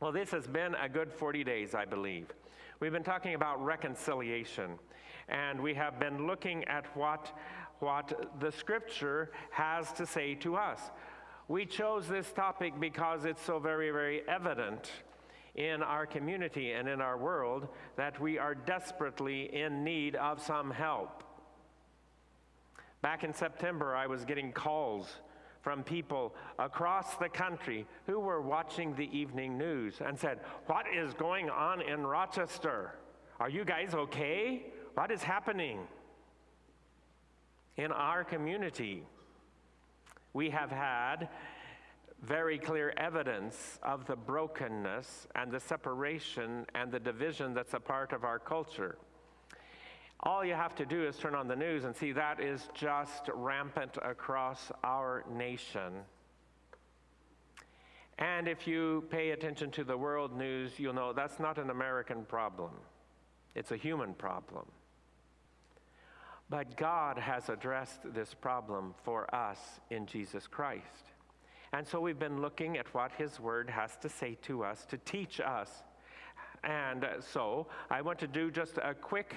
Well, this has been a good 40 days, I believe. We've been talking about reconciliation, and we have been looking at what, what the scripture has to say to us. We chose this topic because it's so very, very evident in our community and in our world that we are desperately in need of some help. Back in September, I was getting calls from people across the country who were watching the evening news and said, What is going on in Rochester? Are you guys okay? What is happening? In our community, we have had very clear evidence of the brokenness and the separation and the division that's a part of our culture. All you have to do is turn on the news and see that is just rampant across our nation. And if you pay attention to the world news, you'll know that's not an American problem, it's a human problem. But God has addressed this problem for us in Jesus Christ. And so we've been looking at what His Word has to say to us to teach us. And so I want to do just a quick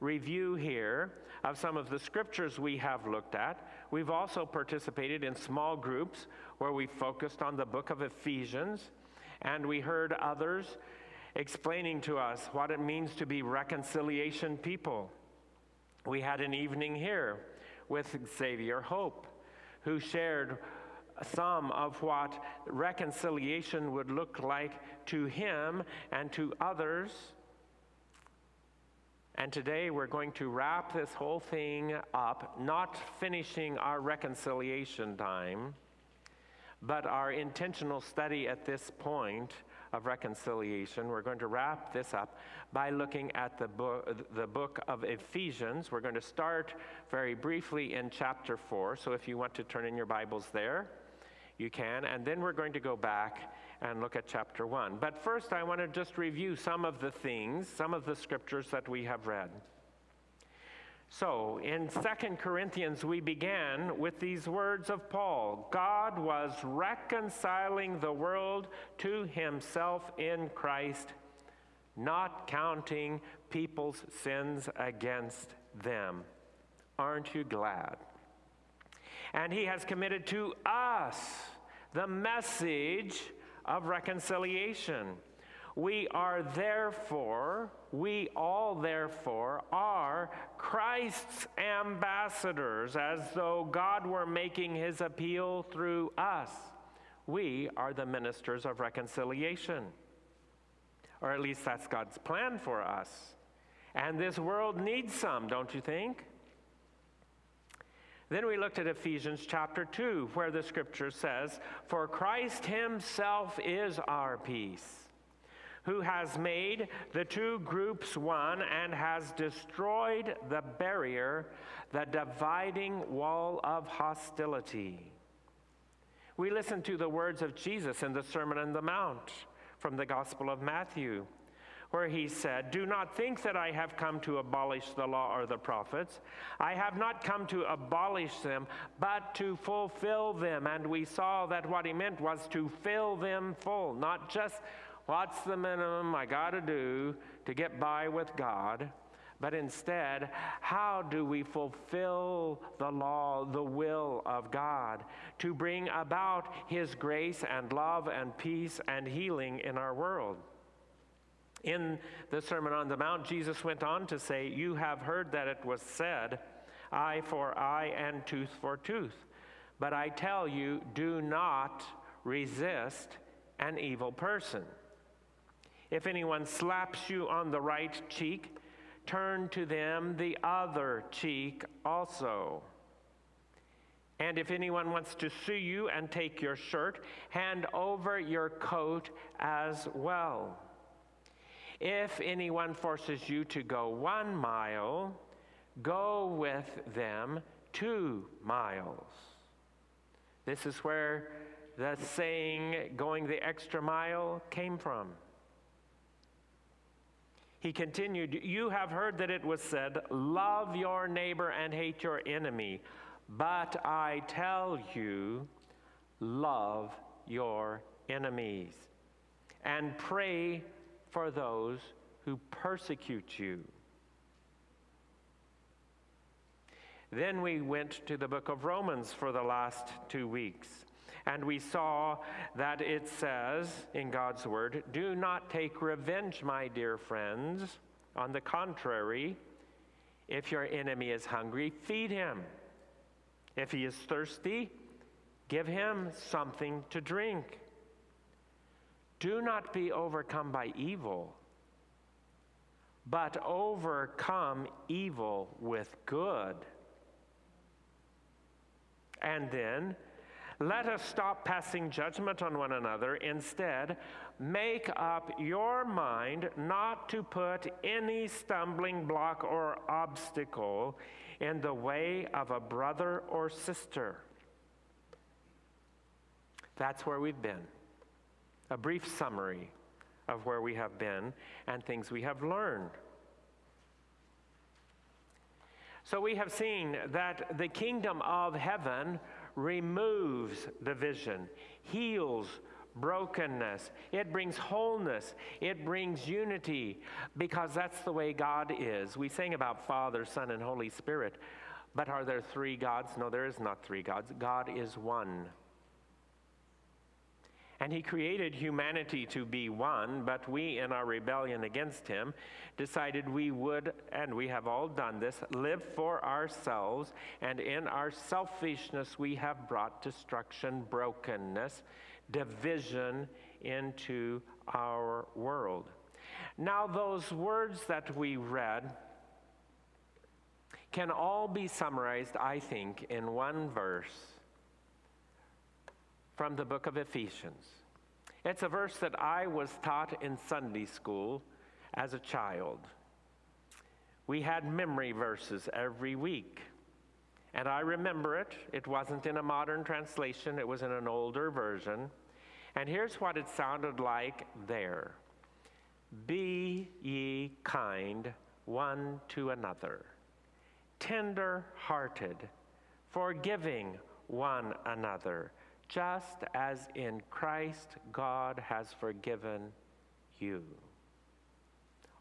review here of some of the scriptures we have looked at. We've also participated in small groups where we focused on the book of Ephesians, and we heard others explaining to us what it means to be reconciliation people. We had an evening here with Xavier Hope, who shared some of what reconciliation would look like to him and to others and today we're going to wrap this whole thing up, not finishing our reconciliation time, but our intentional study at this point of reconciliation. We're going to wrap this up by looking at the book, the book of Ephesians. We're going to start very briefly in chapter 4. So if you want to turn in your Bibles there, you can. And then we're going to go back and look at chapter 1. But first, I want to just review some of the things, some of the scriptures that we have read. So, in Second Corinthians, we began with these words of Paul God was reconciling the world to himself in Christ, not counting people's sins against them. Aren't you glad? And he has committed to us the message of reconciliation. We are therefore, we all therefore are Christ's ambassadors, as though God were making his appeal through us. We are the ministers of reconciliation. Or at least that's God's plan for us. And this world needs some, don't you think? Then we looked at Ephesians chapter 2, where the scripture says, For Christ himself is our peace, who has made the two groups one and has destroyed the barrier, the dividing wall of hostility. We listened to the words of Jesus in the Sermon on the Mount from the Gospel of Matthew where he said, Do not think that I have come to abolish the law or the prophets. I have not come to abolish them, but to fulfill them. And we saw that what he meant was to fill them full, not just what's the minimum I got to do to get by with God. But instead, how do we fulfill the law, the will of God, to bring about His grace and love and peace and healing in our world? In the Sermon on the Mount, Jesus went on to say, You have heard that it was said, eye for eye and tooth for tooth. But I tell you, do not resist an evil person. If anyone slaps you on the right cheek, turn to them the other cheek also. And if anyone wants to sue you and take your shirt, hand over your coat as well. If anyone forces you to go one mile, go with them two miles. This is where the saying, going the extra mile, came from. He continued, You have heard that it was said, Love your neighbor and hate your enemy. But I tell you, love your enemies and pray for those who persecute you. Then we went to the book of Romans for the last two weeks. And we saw that it says in God's word, Do not take revenge, my dear friends. On the contrary, if your enemy is hungry, feed him. If he is thirsty, give him something to drink. Do not be overcome by evil, but overcome evil with good. And then, let us stop passing judgment on one another. Instead, make up your mind not to put any stumbling block or obstacle in the way of a brother or sister. That's where we've been. A brief summary of where we have been and things we have learned. So we have seen that the kingdom of heaven removes division, heals brokenness, it brings wholeness, it brings unity, because that's the way God is. We sing about Father, Son, and Holy Spirit, but are there three gods? No, there is not three gods. God is one. And he created humanity to be one, but we, in our rebellion against him, decided we would, and we have all done this, live for ourselves, and in our selfishness we have brought destruction, brokenness, division into our world. Now, those words that we read can all be summarized, I think, in one verse from the book of Ephesians. It's a verse that I was taught in Sunday school as a child. We had memory verses every week. And I remember it. It wasn't in a modern translation, it was in an older version. And here's what it sounded like there Be ye kind one to another, tender hearted, forgiving one another just as in Christ God has forgiven you.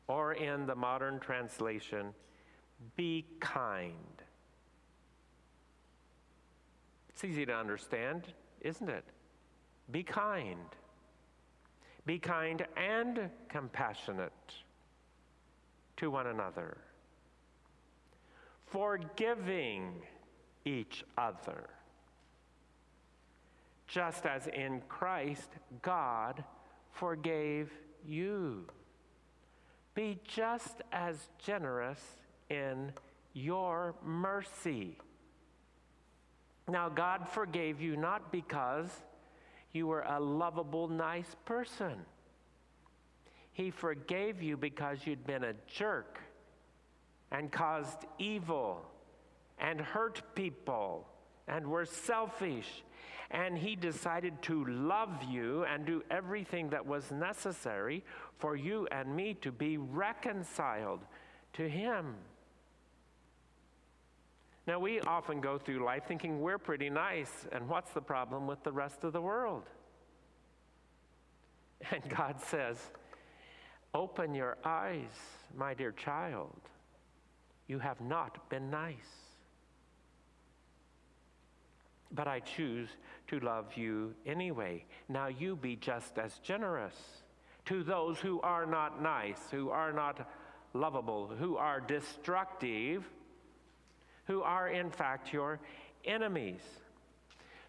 Or in the modern translation, be kind. It's easy to understand, isn't it? Be kind. Be kind and compassionate to one another, forgiving each other just as in Christ God forgave you. Be just as generous in your mercy. Now, God forgave you not because you were a lovable, nice person. He forgave you because you'd been a jerk and caused evil and hurt people and were selfish and he decided to love you and do everything that was necessary for you and me to be reconciled to him. Now, we often go through life thinking we're pretty nice, and what's the problem with the rest of the world? And God says, Open your eyes, my dear child. You have not been nice but I choose to love you anyway. Now you be just as generous to those who are not nice, who are not lovable, who are destructive, who are in fact your enemies.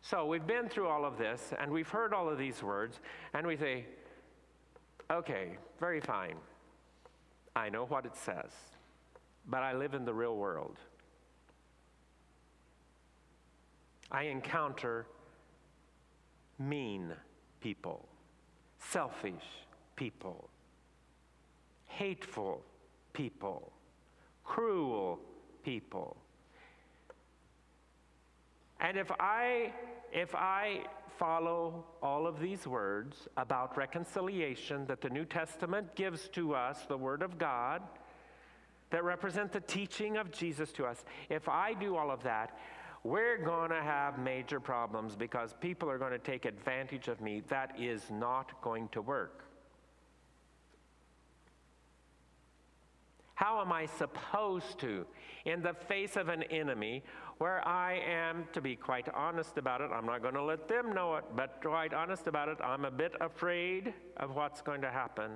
So we've been through all of this and we've heard all of these words, and we say, okay, very fine. I know what it says, but I live in the real world. I encounter mean people, selfish people, hateful people, cruel people. And if I if I follow all of these words about reconciliation that the New Testament gives to us, the word of God, that represent the teaching of Jesus to us, if I do all of that, we're going to have major problems because people are going to take advantage of me. That is not going to work. How am I supposed to, in the face of an enemy where I am, to be quite honest about it, I'm not going to let them know it, but quite honest about it, I'm a bit afraid of what's going to happen.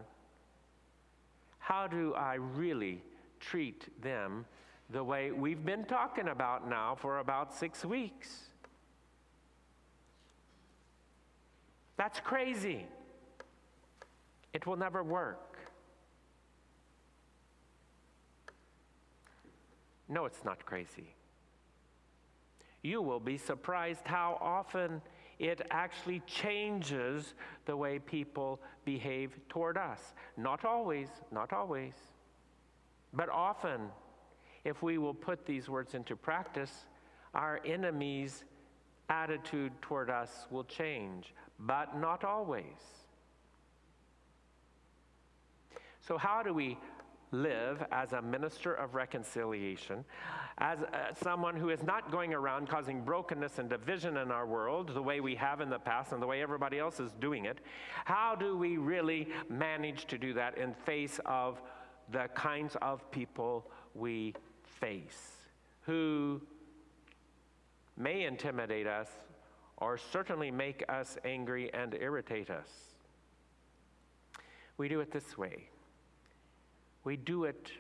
How do I really treat them the way we've been talking about now for about six weeks? That's crazy. It will never work. No, it's not crazy. You will be surprised how often it actually changes the way people behave toward us. Not always, not always, but often, if we will put these words into practice, our enemy's attitude toward us will change, but not always. So, how do we live as a minister of reconciliation, as uh, someone who is not going around causing brokenness and division in our world the way we have in the past and the way everybody else is doing it, how do we really manage to do that in face of the kinds of people we face who may intimidate us or certainly make us angry and irritate us? We do it this way we do it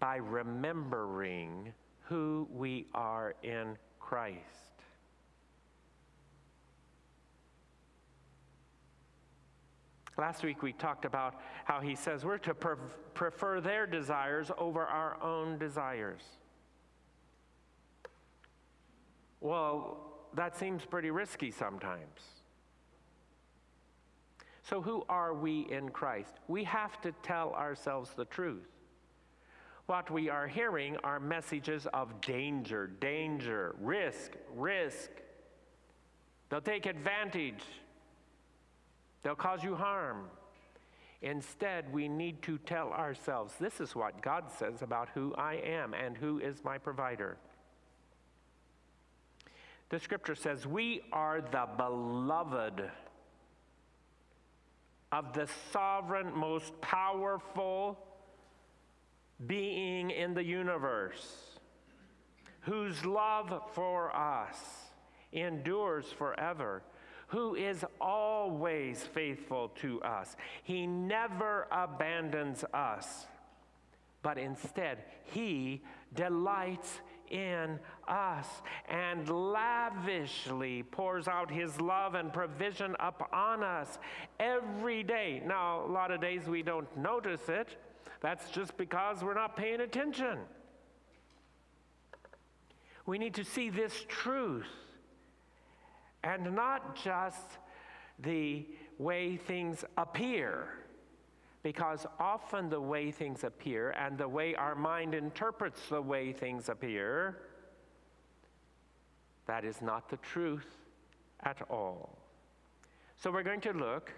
by remembering who we are in Christ. Last week we talked about how he says we're to pre- prefer their desires over our own desires. Well, that seems pretty risky sometimes. So, who are we in Christ? We have to tell ourselves the truth. What we are hearing are messages of danger, danger, risk, risk. They'll take advantage, they'll cause you harm. Instead, we need to tell ourselves this is what God says about who I am and who is my provider. The scripture says, We are the beloved of the sovereign, most powerful, being in the universe, whose love for us endures forever, who is always faithful to us. He never abandons us, but instead, He delights in us and lavishly pours out his love and provision upon us every day. Now, a lot of days we don't notice it, that's just because we're not paying attention. We need to see this truth and not just the way things appear. Because often the way things appear and the way our mind interprets the way things appear, that is not the truth at all. So we're going to look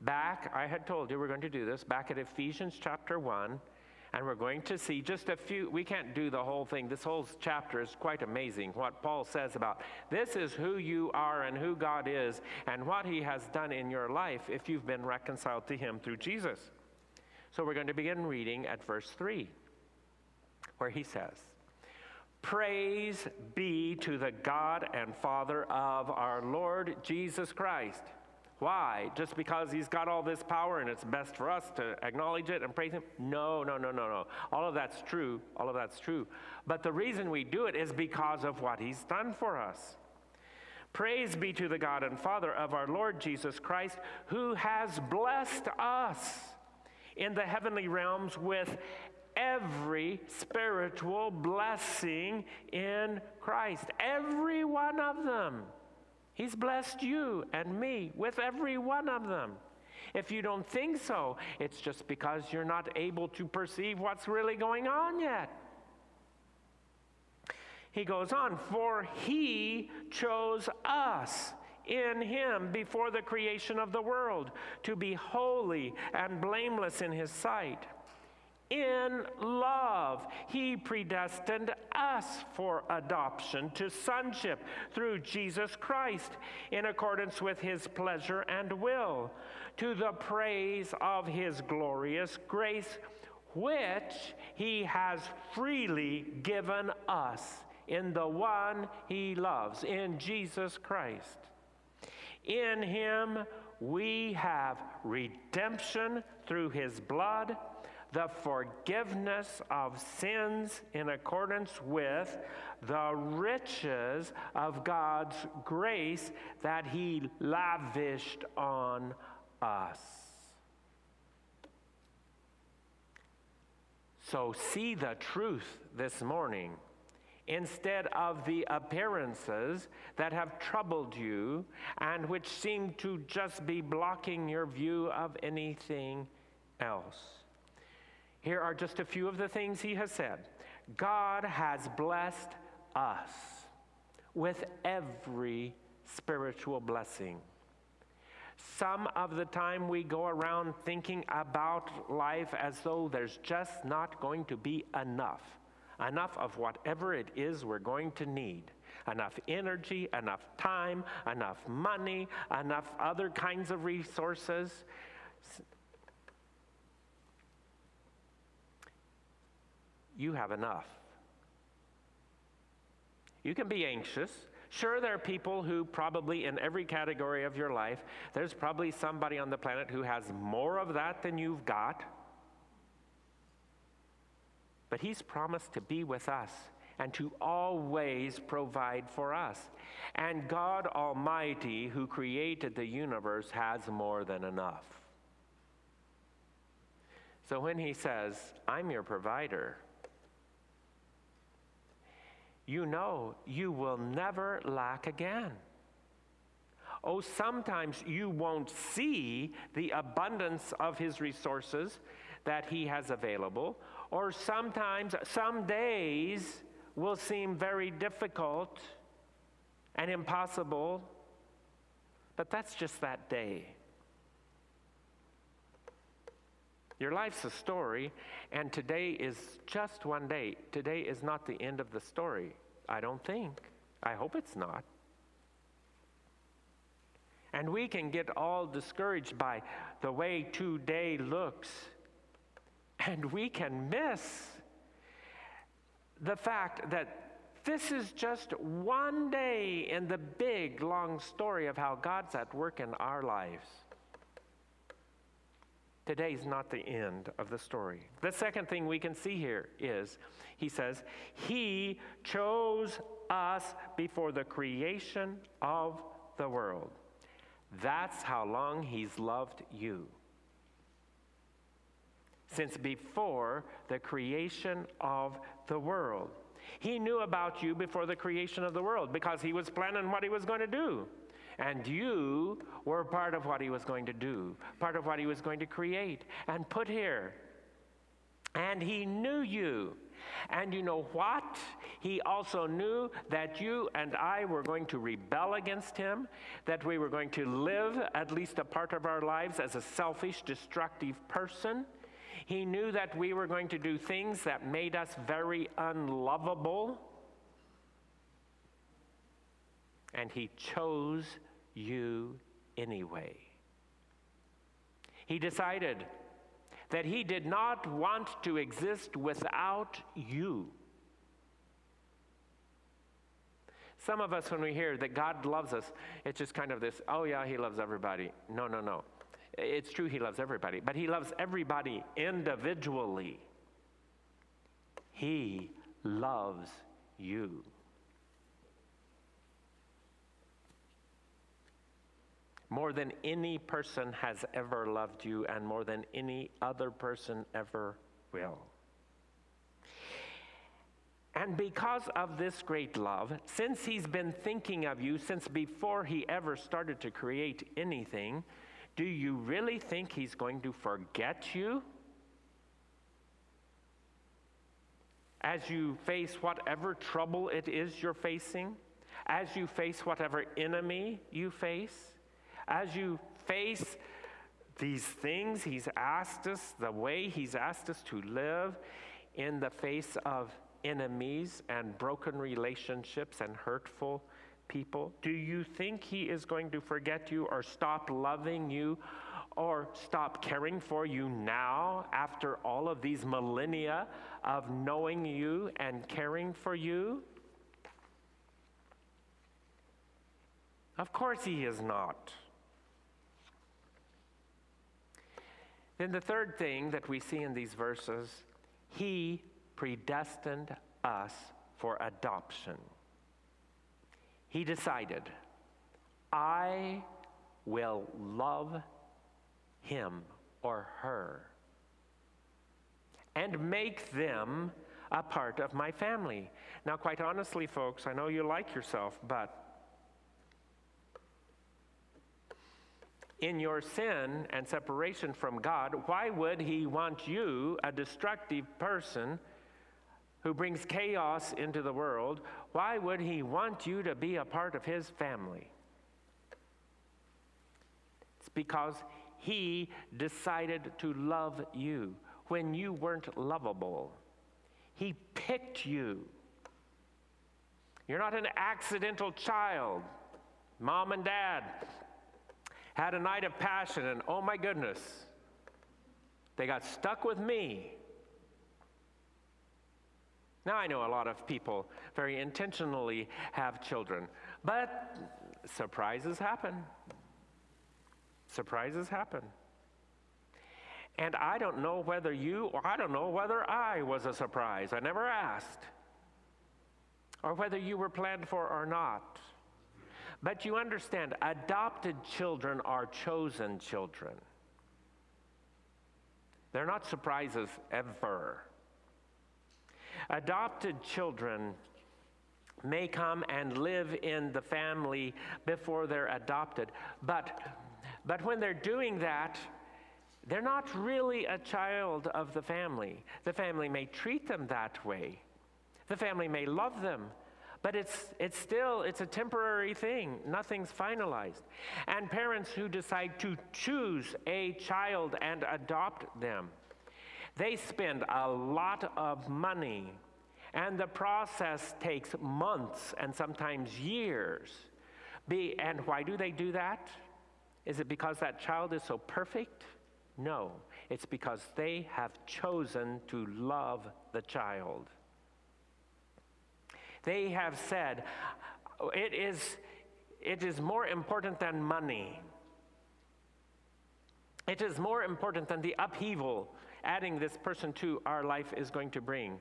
back, I had told you we're going to do this, back at Ephesians chapter 1, and we're going to see just a few, we can't do the whole thing. This whole chapter is quite amazing what Paul says about this is who you are and who God is and what he has done in your life if you've been reconciled to him through Jesus. So we're going to begin reading at verse 3, where he says, Praise be to the God and Father of our Lord Jesus Christ why? Just because he's got all this power and it's best for us to acknowledge it and praise him? No, no, no, no, no. All of that's true. All of that's true. But the reason we do it is because of what he's done for us. Praise be to the God and Father of our Lord Jesus Christ, who has blessed us in the heavenly realms with every spiritual blessing in Christ. Every one of them. He's blessed you and me with every one of them. If you don't think so, it's just because you're not able to perceive what's really going on yet. He goes on, for he chose us in him before the creation of the world to be holy and blameless in his sight. In love, he predestined us for adoption to sonship through Jesus Christ in accordance with his pleasure and will, to the praise of his glorious grace, which he has freely given us in the one he loves, in Jesus Christ. In him we have redemption through his blood, the forgiveness of sins in accordance with the riches of God's grace that he lavished on us. So, see the truth this morning instead of the appearances that have troubled you and which seem to just be blocking your view of anything else. Here are just a few of the things he has said God has blessed us with every spiritual blessing. Some of the time we go around thinking about life as though there's just not going to be enough enough of whatever it is we're going to need enough energy, enough time, enough money, enough other kinds of resources. You have enough. You can be anxious. Sure, there are people who probably, in every category of your life, there's probably somebody on the planet who has more of that than you've got. But He's promised to be with us and to always provide for us. And God Almighty, who created the universe, has more than enough. So when He says, I'm your provider, you know you will never lack again. Oh, sometimes you won't see the abundance of His resources that He has available or sometimes some days will seem very difficult and impossible, but that's just that day. Your life's a story, and today is just one day. Today is not the end of the story, I don't think. I hope it's not. And we can get all discouraged by the way today looks and we can miss the fact that this is just one day in the big, long story of how God's at work in our lives. Today's not the end of the story. The second thing we can see here is he says, He chose us before the creation of the world. That's how long He's loved you since before the creation of the world. He knew about you before the creation of the world because he was planning what he was going to do. And you were part of what he was going to do, part of what he was going to create and put here. And he knew you. And you know what? He also knew that you and I were going to rebel against him, that we were going to live at least a part of our lives as a selfish, destructive person he knew that we were going to do things that made us very unlovable. And He chose you anyway. He decided that He did not want to exist without you. Some of us, when we hear that God loves us, it's just kind of this, oh yeah, He loves everybody. No, no, no. It's true, He loves everybody, but He loves everybody individually. He loves you. More than any person has ever loved you, and more than any other person ever will. And because of this great love, since he's been thinking of you since before he ever started to create anything, do you really think he's going to forget you? As you face whatever trouble it is you're facing, as you face whatever enemy you face, as you face these things he's asked us, the way he's asked us to live in the face of enemies and broken relationships and hurtful people? Do you think he is going to forget you or stop loving you or stop caring for you now after all of these millennia of knowing you and caring for you? Of course, He is not. Then, the third thing that we see in these verses, He predestined us for adoption. He decided, I will love him or her and make them a part of my family. Now, quite honestly, folks, I know you like yourself, but in your sin and separation from God, why would He want you, a destructive person who brings chaos into the world, why would He want you to be a part of His family? It's because He decided to love you when you weren't lovable. He picked you. You're not an accidental child. Mom and dad had a night of passion, and oh my goodness, they got stuck with me. Now, I know a lot of people very intentionally have children, but surprises happen. Surprises happen. And I don't know whether you, or I don't know whether I was a surprise. I never asked. Or whether you were planned for or not. But you understand, adopted children are chosen children. They're not surprises ever. Adopted children may come and live in the family before they're adopted, but, but when they're doing that, they're not really a child of the family. The family may treat them that way. The family may love them, but it's, it's still it's a temporary thing nothing's finalized and parents who decide to choose a child and adopt them they spend a lot of money and the process takes months and sometimes years. Be, and why do they do that? Is it because that child is so perfect? No it's because they have chosen to love the child. They have said it is, it is more important than money. It is more important than the upheaval adding this person to our life is going to bring.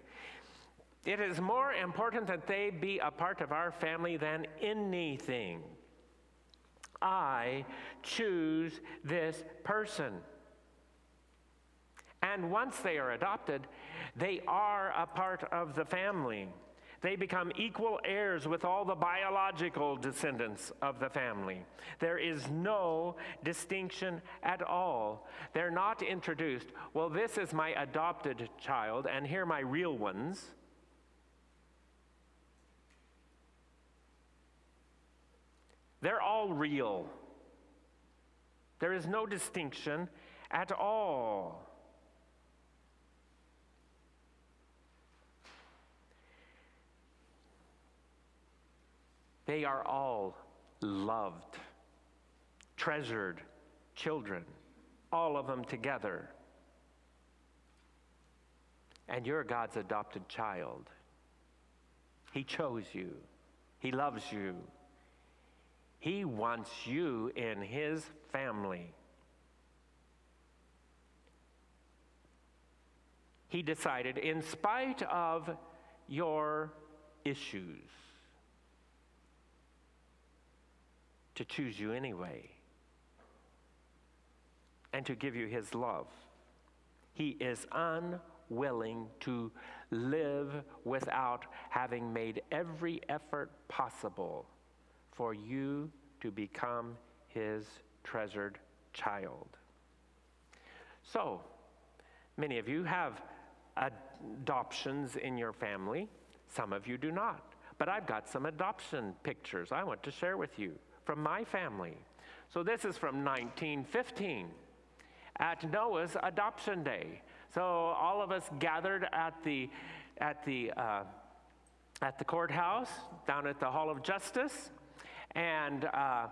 It is more important that they be a part of our family than anything. I choose this person. And once they are adopted, they are a part of the family. They become equal heirs with all the biological descendants of the family. There is no distinction at all. They're not introduced, well, this is my adopted child, and here are my real ones. They're all real. There is no distinction at all. They are all loved, treasured children, all of them together. And you're God's adopted child. He chose you, He loves you. He wants you in His family. He decided, in spite of your issues, to choose you anyway and to give you his love. He is unwilling to live without having made every effort possible for you to become his treasured child. So, many of you have adoptions in your family, some of you do not. But I've got some adoption pictures I want to share with you from my family. So this is from 1915 at Noah's adoption day. So all of us gathered at the at the uh, at the courthouse down at the Hall of Justice, and uh,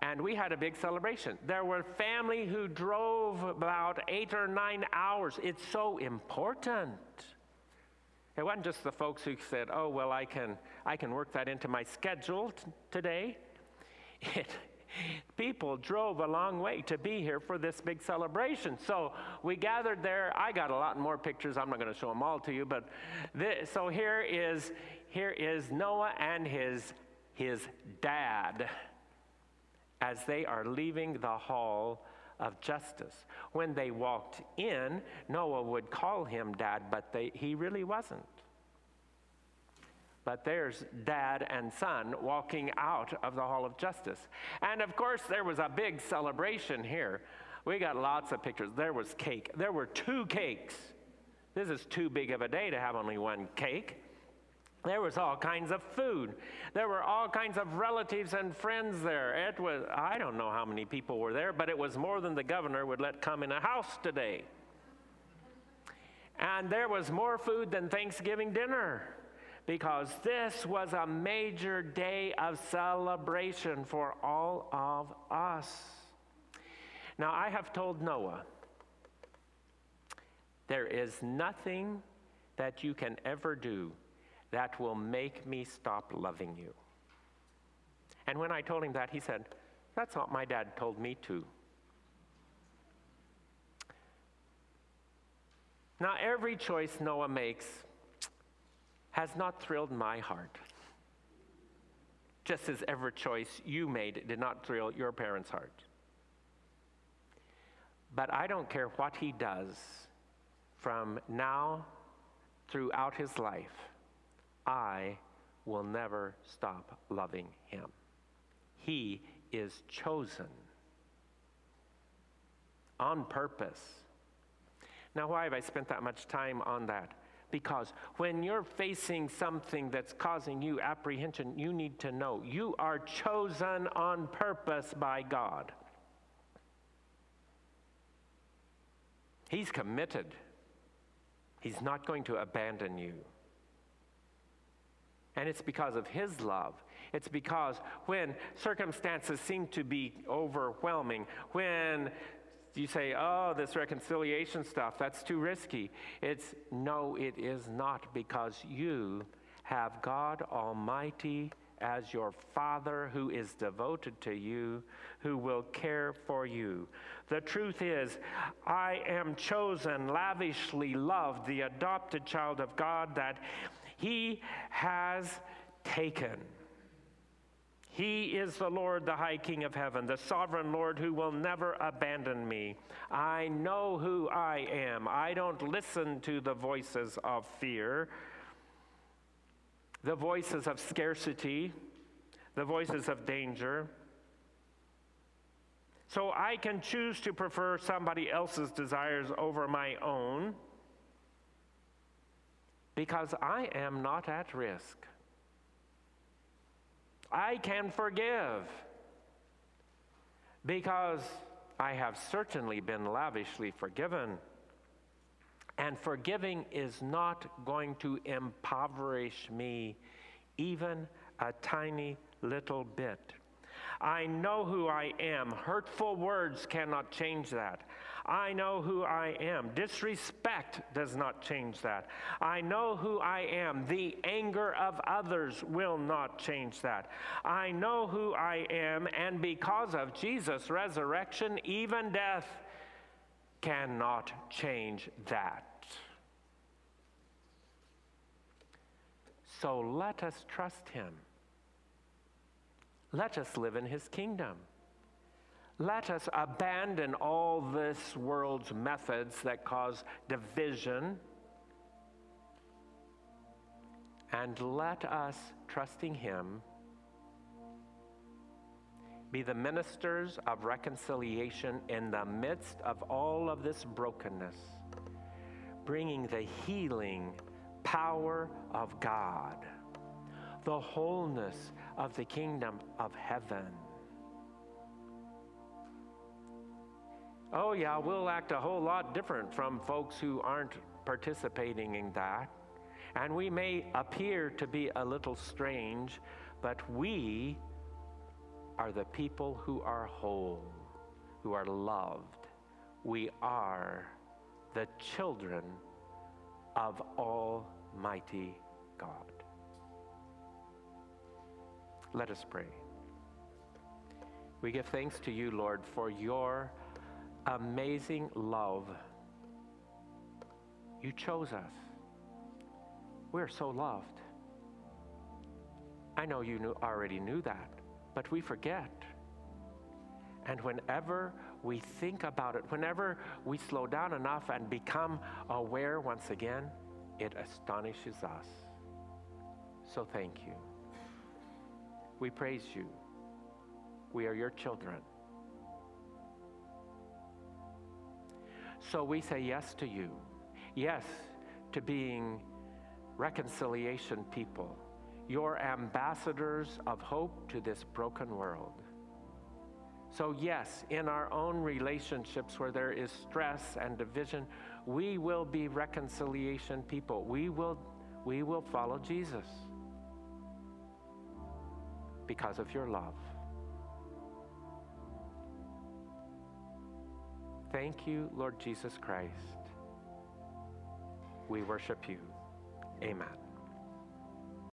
and we had a big celebration. There were family who drove about eight or nine hours. It's so important. It wasn't just the folks who said, "Oh, well, I can I can work that into my schedule t- today." It, people drove a long way to be here for this big celebration. So we gathered there. I got a lot more pictures. I'm not going to show them all to you, but this, so here is here is Noah and his his dad as they are leaving the hall of justice. When they walked in, Noah would call him dad, but they, he really wasn't. But there's dad and son walking out of the hall of justice. And of course, there was a big celebration here. We got lots of pictures. There was cake. There were two cakes. This is too big of a day to have only one cake. There was all kinds of food. There were all kinds of relatives and friends there. It was, I don't know how many people were there, but it was more than the governor would let come in a house today. And there was more food than Thanksgiving dinner because this was a major day of celebration for all of us. Now, I have told Noah, there is nothing that you can ever do that will make me stop loving you. And when I told him that, he said, That's what my dad told me too. Now, every choice Noah makes has not thrilled my heart. Just as every choice you made did not thrill your parents' heart. But I don't care what he does from now throughout his life I will never stop loving him. He is chosen on purpose. Now, why have I spent that much time on that? Because when you're facing something that's causing you apprehension, you need to know you are chosen on purpose by God. He's committed, He's not going to abandon you. And it's because of His love. It's because when circumstances seem to be overwhelming, when you say, oh, this reconciliation stuff, that's too risky. It's no, it is not, because you have God Almighty as your Father who is devoted to you, who will care for you. The truth is, I am chosen, lavishly loved, the adopted child of God that he has taken. He is the Lord, the high King of heaven, the sovereign Lord who will never abandon me. I know who I am. I don't listen to the voices of fear, the voices of scarcity, the voices of danger. So I can choose to prefer somebody else's desires over my own because I am not at risk. I can forgive because I have certainly been lavishly forgiven. And forgiving is not going to impoverish me even a tiny little bit. I know who I am. Hurtful words cannot change that. I know who I am. Disrespect does not change that. I know who I am. The anger of others will not change that. I know who I am, and because of Jesus' resurrection, even death cannot change that. So let us trust him. Let us live in his kingdom. Let us abandon all this world's methods that cause division and let us, trusting Him, be the ministers of reconciliation in the midst of all of this brokenness, bringing the healing power of God, the wholeness of the kingdom of heaven. Oh, yeah, we'll act a whole lot different from folks who aren't participating in that. And we may appear to be a little strange, but we are the people who are whole, who are loved. We are the children of Almighty God. Let us pray. We give thanks to you, Lord, for your amazing love. You chose us. We're so loved. I know you knew, already knew that, but we forget. And whenever we think about it, whenever we slow down enough and become aware once again, it astonishes us. So thank you. We praise you. We are your children. So we say yes to you. Yes to being reconciliation people, your ambassadors of hope to this broken world. So, yes, in our own relationships where there is stress and division, we will be reconciliation people. We will, we will follow Jesus because of your love. Thank you, Lord Jesus Christ. We worship you. Amen.